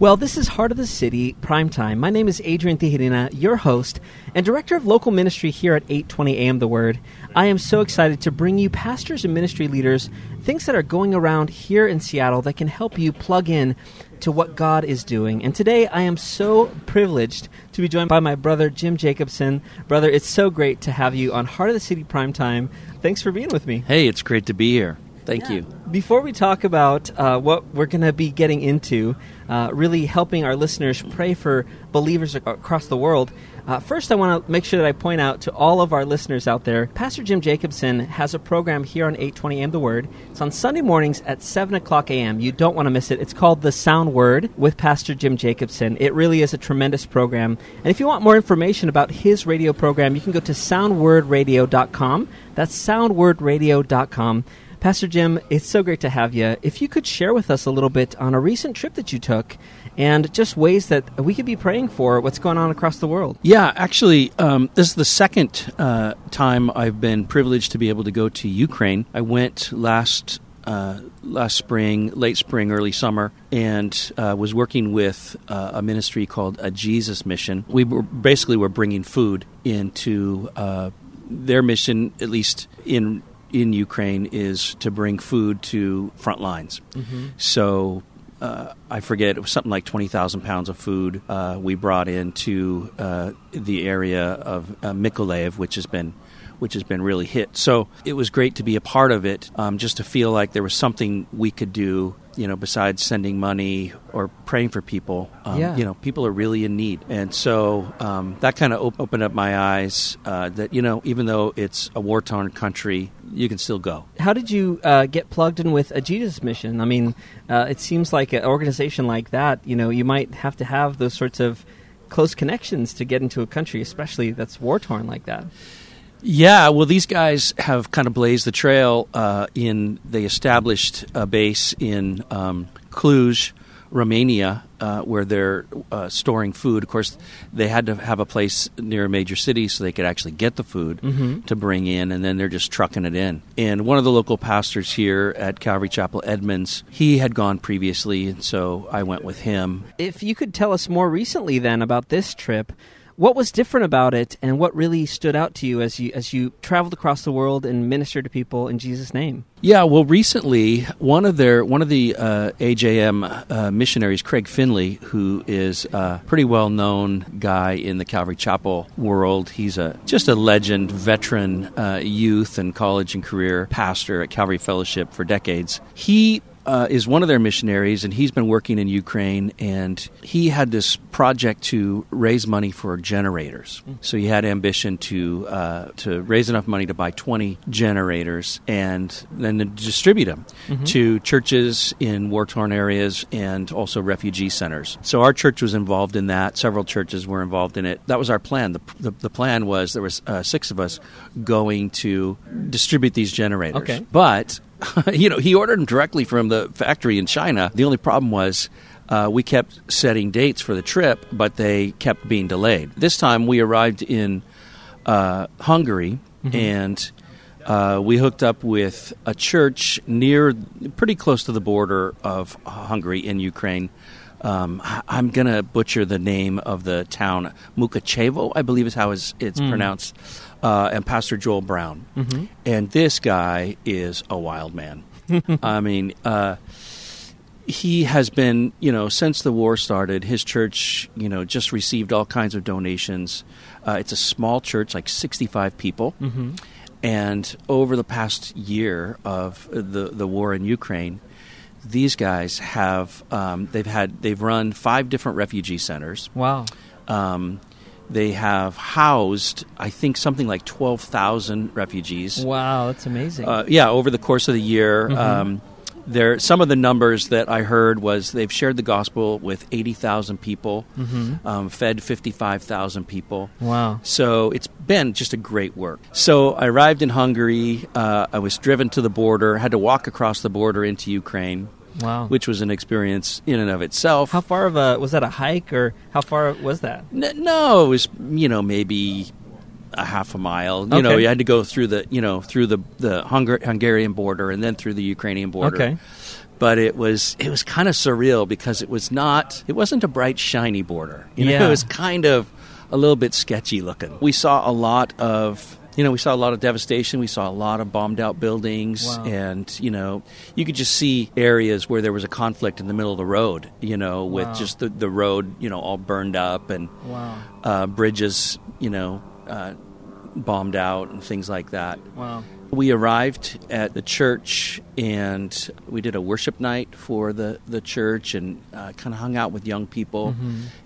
Well, this is Heart of the City Primetime. My name is Adrian Tijerina, your host and director of local ministry here at 820 AM The Word. I am so excited to bring you pastors and ministry leaders things that are going around here in Seattle that can help you plug in to what God is doing. And today I am so privileged to be joined by my brother Jim Jacobson. Brother, it's so great to have you on Heart of the City Primetime. Thanks for being with me. Hey, it's great to be here. Thank Yeah. you. Before we talk about uh, what we're going to be getting into, uh, really helping our listeners pray for believers across the world, uh, first I want to make sure that I point out to all of our listeners out there Pastor Jim Jacobson has a program here on 820 AM The Word. It's on Sunday mornings at 7 o'clock a.m. You don't want to miss it. It's called The Sound Word with Pastor Jim Jacobson. It really is a tremendous program. And if you want more information about his radio program, you can go to soundwordradio.com. That's soundwordradio.com. Pastor Jim, it's so great to have you. If you could share with us a little bit on a recent trip that you took and just ways that we could be praying for what's going on across the world. Yeah, actually, um, this is the second uh, time I've been privileged to be able to go to Ukraine. I went last uh, last spring, late spring, early summer, and uh, was working with uh, a ministry called a Jesus Mission. We were basically were bringing food into uh, their mission, at least in in Ukraine, is to bring food to front lines. So uh, I forget, it was something like 20,000 pounds of food uh, we brought into uh, the area of uh, Mykolaiv, which has been which has been really hit. So it was great to be a part of it, um, just to feel like there was something we could do, you know, besides sending money or praying for people. Um, Yeah. You know, people are really in need. And so um, that kind of op- opened up my eyes uh, that, you know, even though it's a war torn country, you can still go. How did you uh, get plugged in with a Jesus mission? I mean, uh, it seems like an organization like that, you know, you might have to have those sorts of close connections to get into a country, especially that's war torn like that. Yeah, well, these guys have kind of blazed the trail. Uh, in they established a base in um, Cluj, Romania, uh, where they're uh, storing food. Of course, they had to have a place near a major city so they could actually get the food to bring in, and then they're just trucking it in. And one of the local pastors here at Calvary Chapel, Edmonds, he had gone previously, and so I went with him. If you could tell us more recently then about this trip, what was different about it and what really stood out to you as you as you traveled across the world and ministered to people in Jesus name? Yeah, well, recently one of their one of the uh, AJM uh, missionaries, Craig Finley, who is a pretty well known guy in the Calvary Chapel world. He's a just a legend, veteran uh, youth and college and career pastor at Calvary Fellowship for decades. He uh, is one of their missionaries, and he's been working in Ukraine. And he had this project to raise money for generators. So he had ambition to uh, to raise enough money to buy 20 generators and then to distribute them to churches in war torn areas and also refugee centers. So our church was involved in that. Several churches were involved in it. That was our plan. The, the, the plan was there was uh, six of us going to distribute these generators. Okay. But you know, he ordered them directly from the factory in China. The only problem was uh, we kept setting dates for the trip, but they kept being delayed. This time we arrived in uh, Hungary and. Uh, we hooked up with a church near, pretty close to the border of Hungary in Ukraine. Um, I'm going to butcher the name of the town. Mukachevo, I believe is how it's, it's pronounced. Uh, and Pastor Joel Brown. And this guy is a wild man. I mean, uh, he has been, you know, since the war started, his church, you know, just received all kinds of donations. Uh, it's a small church, like 65 people. And over the past year of the, the war in Ukraine, these guys have um, they've had they've run five different refugee centers. Wow. Um, they have housed, I think, something like twelve thousand refugees. Wow, that's amazing. Uh, yeah, over the course of the year, um, there, some of the numbers that I heard was they've shared the gospel with eighty thousand people, um, fed fifty-five thousand people. Wow. So it's been just a great work. So I arrived in Hungary. Uh, I was driven to the border, had to walk across the border into Ukraine, Wow. which was an experience in and of itself. how far of a was that a hike or how far was that? N- no, it was you know maybe a half a mile. You know, you had to go through the you know through the the Hungar- Hungarian border and then through the Ukrainian border. Okay. But it was it was kind of surreal because it was not it wasn't a bright shiny border. You know, Yeah. it was kind of a little bit sketchy looking. We saw a lot of you know we saw a lot of devastation. We saw a lot of bombed out buildings, Wow. and you know you could just see areas where there was a conflict in the middle of the road. You know, with Wow. just the the road you know all burned up and Wow. uh, bridges, you know, uh, bombed out and things like that. Wow. We arrived at the church and we did a worship night for the, the church and uh, kind of hung out with young people.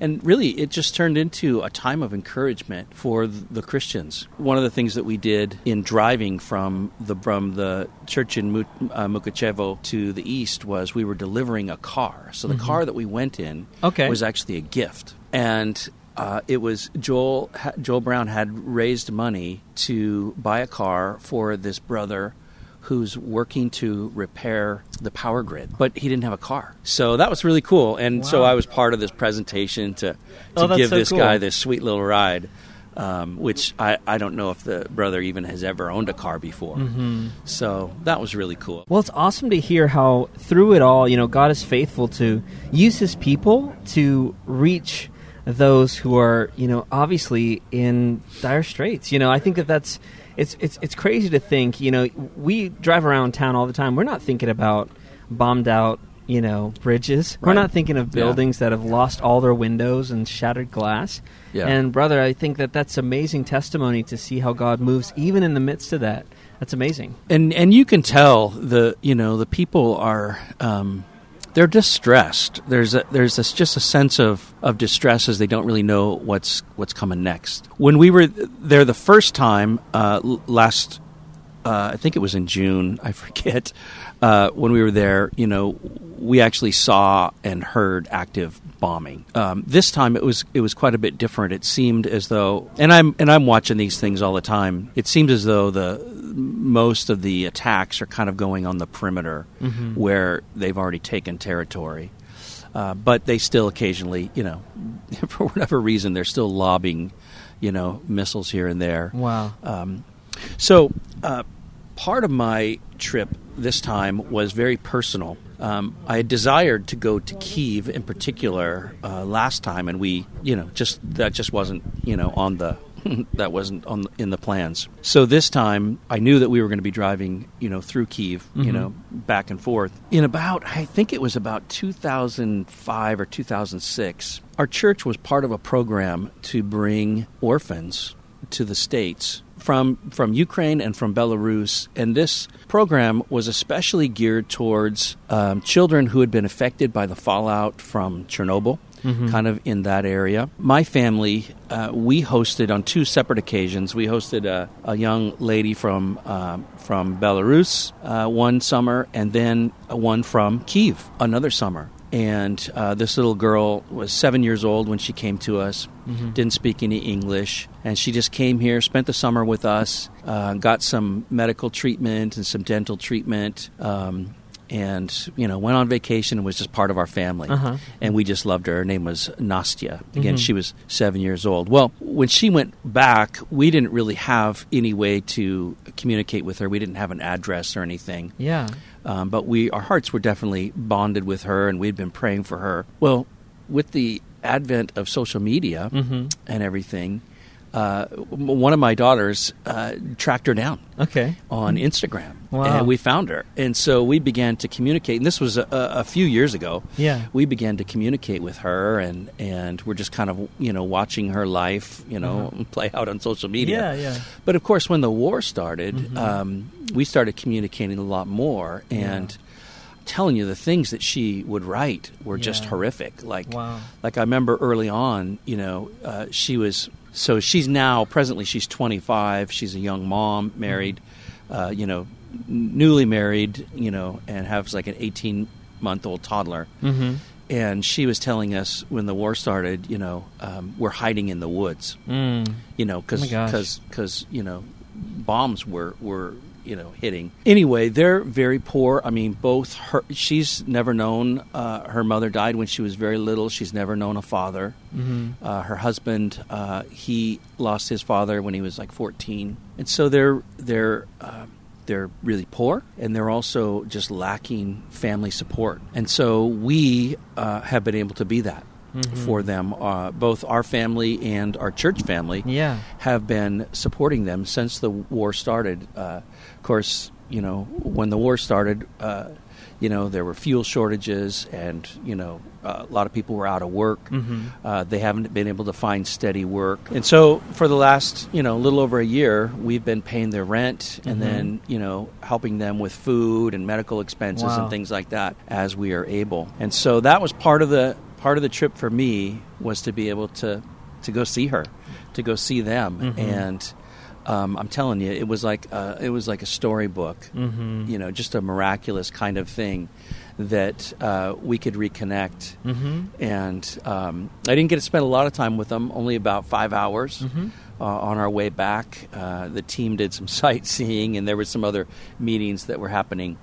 And really, it just turned into a time of encouragement for the Christians. One of the things that we did in driving from the, from the church in uh, Mukachevo to the east was we were delivering a car. So the car that we went in Okay. was actually a gift. And uh, it was Joel Joel Brown had raised money to buy a car for this brother who's working to repair the power grid, but he didn't have a car. So that was really cool. And so I was part of this presentation to, to Oh, give so this cool. guy this sweet little ride. Um, which I, I don't know if the brother even has ever owned a car before. Mm-hmm. So that was really cool. Well, it's awesome to hear how through it all, you know, God is faithful to use His people to reach those who are, you know, obviously in dire straits. You know, I think that that's it's it's it's crazy to think. You know, we drive around town all the time. We're not thinking about bombed out. You know, bridges. We're not thinking of Yeah. buildings that have lost all their windows and shattered glass. Yeah. And brother, I think that that's amazing testimony to see how God moves even in the midst of that. That's amazing. and and you can tell the you know the people are um, they're distressed. There's a there's this, just a sense of of distress as they don't really know what's what's coming next. When we were there the first time uh, last, uh, I think it was in June. I forget uh, when we were there. You know, we actually saw and heard active bombing. Um, this time it was it was quite a bit different. It seemed as though, and I'm and I'm watching these things all the time. It seems as though the most of the attacks are kind of going on the perimeter where they've already taken territory. Uh, but they still occasionally, you know, for whatever reason, they're still lobbing, you know, missiles here and there. Wow. Um, so, uh, part of my trip this time was very personal. Um, I had desired to go to Kiev in particular uh, last time, and we, you know, just that just wasn't, you know, on the that wasn't on in the plans. So this time, I knew that we were going to be driving, you know, through Kiev, you know, back and forth. In about, I think it was about 2005 or 2006, our church was part of a program to bring orphans to the states from from Ukraine and from Belarus, and this program was especially geared towards um, children who had been affected by the fallout from Chernobyl, kind of in that area. My family, uh, we hosted on two separate occasions. We hosted a, a young lady from um, from Belarus uh, one summer, and then one from Kiev another summer. And uh, this little girl was seven years old when she came to us, didn't speak any English, and she just came here, spent the summer with us, uh, got some medical treatment and some dental treatment, um, and you know went on vacation and was just part of our family. Uh-huh. And we just loved her. Her name was Nastya. Again, she was seven years old. Well, when she went back, we didn't really have any way to communicate with her. We didn't have an address or anything. Yeah. Um, but we, our hearts were definitely bonded with her, and we'd been praying for her. Well, with the advent of social media Mm-hmm. and everything, uh, one of my daughters uh, tracked her down Okay. on Instagram, Wow. and we found her. And so we began to communicate. And this was a, a few years ago. Yeah. we began to communicate with her, and and we're just kind of you know watching her life, you know, play out on social media. Uh-huh. Yeah, yeah. But of course, when the war started, um, we started communicating a lot more, and telling you the things that she would write were just horrific. Like, Wow. like I remember early on, you know, uh, she was so she's now presently she's 25. She's a young mom, married, uh, you know, newly married, you know, and has like an 18 month old toddler. Mm-hmm. And she was telling us when the war started, you know, um, we're hiding in the woods, Mm. you know, because Oh because because you know, bombs were were you know hitting. Anyway, they're very poor. I mean, both her. She's never known. Uh, her mother died when she was very little. She's never known a father. Mm-hmm. Uh, her husband, uh, he lost his father when he was like 14, and so they're they're uh, they're really poor, and they're also just lacking family support. And so we uh, have been able to be that for them. Uh, both our family and our church family Yeah. have been supporting them since the war started. Uh, course, you know when the war started. Uh, you know there were fuel shortages, and you know uh, a lot of people were out of work. Uh, they haven't been able to find steady work, and so for the last you know little over a year, we've been paying their rent, and then you know helping them with food and medical expenses Wow. and things like that as we are able. And so that was part of the part of the trip for me was to be able to to go see her, to go see them, and um, I'm telling you, it was like uh, it was like a storybook, Mm-hmm. you know, just a miraculous kind of thing that uh, we could reconnect. Mm-hmm. And um, I didn't get to spend a lot of time with them, only about five hours. Mm-hmm. Uh, on our way back, uh, the team did some sightseeing, and there were some other meetings that were happening.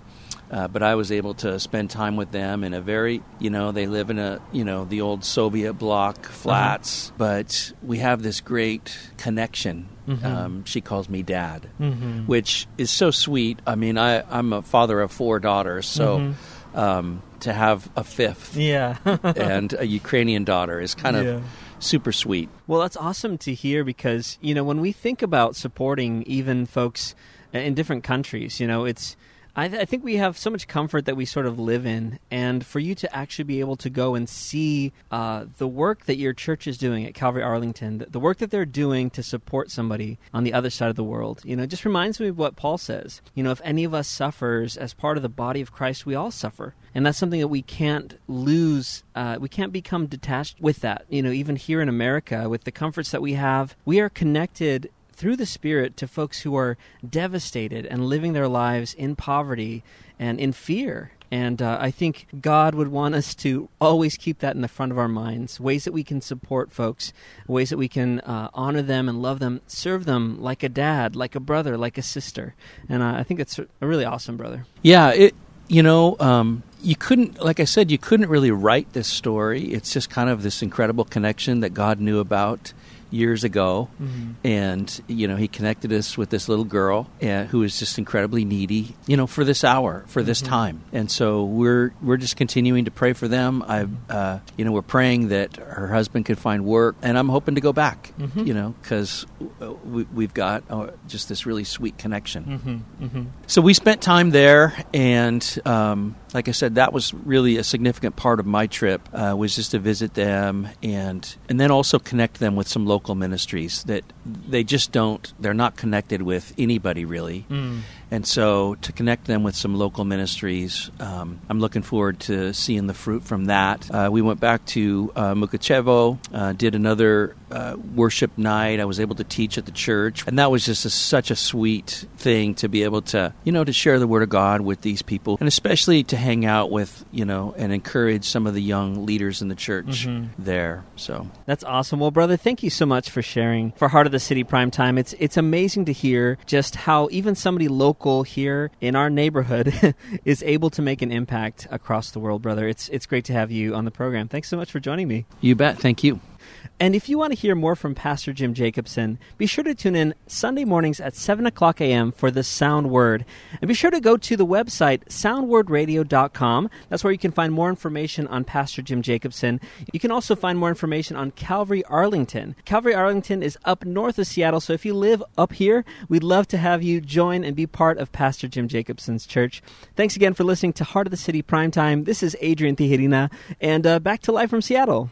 Uh, but I was able to spend time with them in a very, you know, they live in a, you know, the old Soviet bloc flats, but we have this great connection. Um, she calls me dad, Mm-hmm. which is so sweet. I mean, I, I'm a father of four daughters, so um, to have a fifth Yeah. and a Ukrainian daughter is kind of super sweet. Well, that's awesome to hear because, you know, when we think about supporting even folks in different countries, you know, it's. I, th- I think we have so much comfort that we sort of live in, and for you to actually be able to go and see uh, the work that your church is doing at Calvary Arlington, the, work that they're doing to support somebody on the other side of the world, you know, just reminds me of what Paul says. You know, if any of us suffers as part of the body of Christ, we all suffer, and that's something that we can't lose. Uh, we can't become detached with that. You know, even here in America, with the comforts that we have, we are connected through the Spirit to folks who are devastated and living their lives in poverty and in fear. And uh, I think God would want us to always keep that in the front of our minds ways that we can support folks, ways that we can uh, honor them and love them, serve them like a dad, like a brother, like a sister. And uh, I think it's a really awesome, brother. Yeah, it you know, um, you couldn't like I said, you couldn't really write this story. It's just kind of this incredible connection that God knew about years ago, and you know, He connected us with this little girl uh, who is just incredibly needy, you know, for this hour, for this time, and so we're we're just continuing to pray for them. I, uh, you know, we're praying that her husband could find work, and I'm hoping to go back, you know, because we, we've got uh, just this really sweet connection. So we spent time there, and um, like I said, that was really a significant part of my trip. Uh, was just to visit them and and then also connect them with some local ministries that they just don't. They're not connected with anybody really, and so to connect them with some local ministries, um, I'm looking forward to seeing the fruit from that. Uh, we went back to uh, Mukachevo, uh, did another uh, worship night. I was able to teach at the church, and that was just a, such a sweet thing to be able to, you know, to share the word of God with these people, and especially to hang out with, you know, and encourage some of the young leaders in the church there. So That's awesome. Well, brother, thank you so much for sharing for Heart of the City Prime Time. It's it's amazing to hear just how even somebody local here in our neighborhood is able to make an impact across the world, brother. It's it's great to have you on the program. Thanks so much for joining me. you bet. Thank you. And if you want to hear more from Pastor Jim Jacobson, be sure to tune in Sunday mornings at 7 o'clock a.m. for the Sound Word. And be sure to go to the website, soundwordradio.com. That's where you can find more information on Pastor Jim Jacobson. You can also find more information on Calvary Arlington. Calvary Arlington is up north of Seattle, so if you live up here, we'd love to have you join and be part of Pastor Jim Jacobson's church. Thanks again for listening to Heart of the City Primetime. This is Adrian Tijerina, and uh, back to live from Seattle.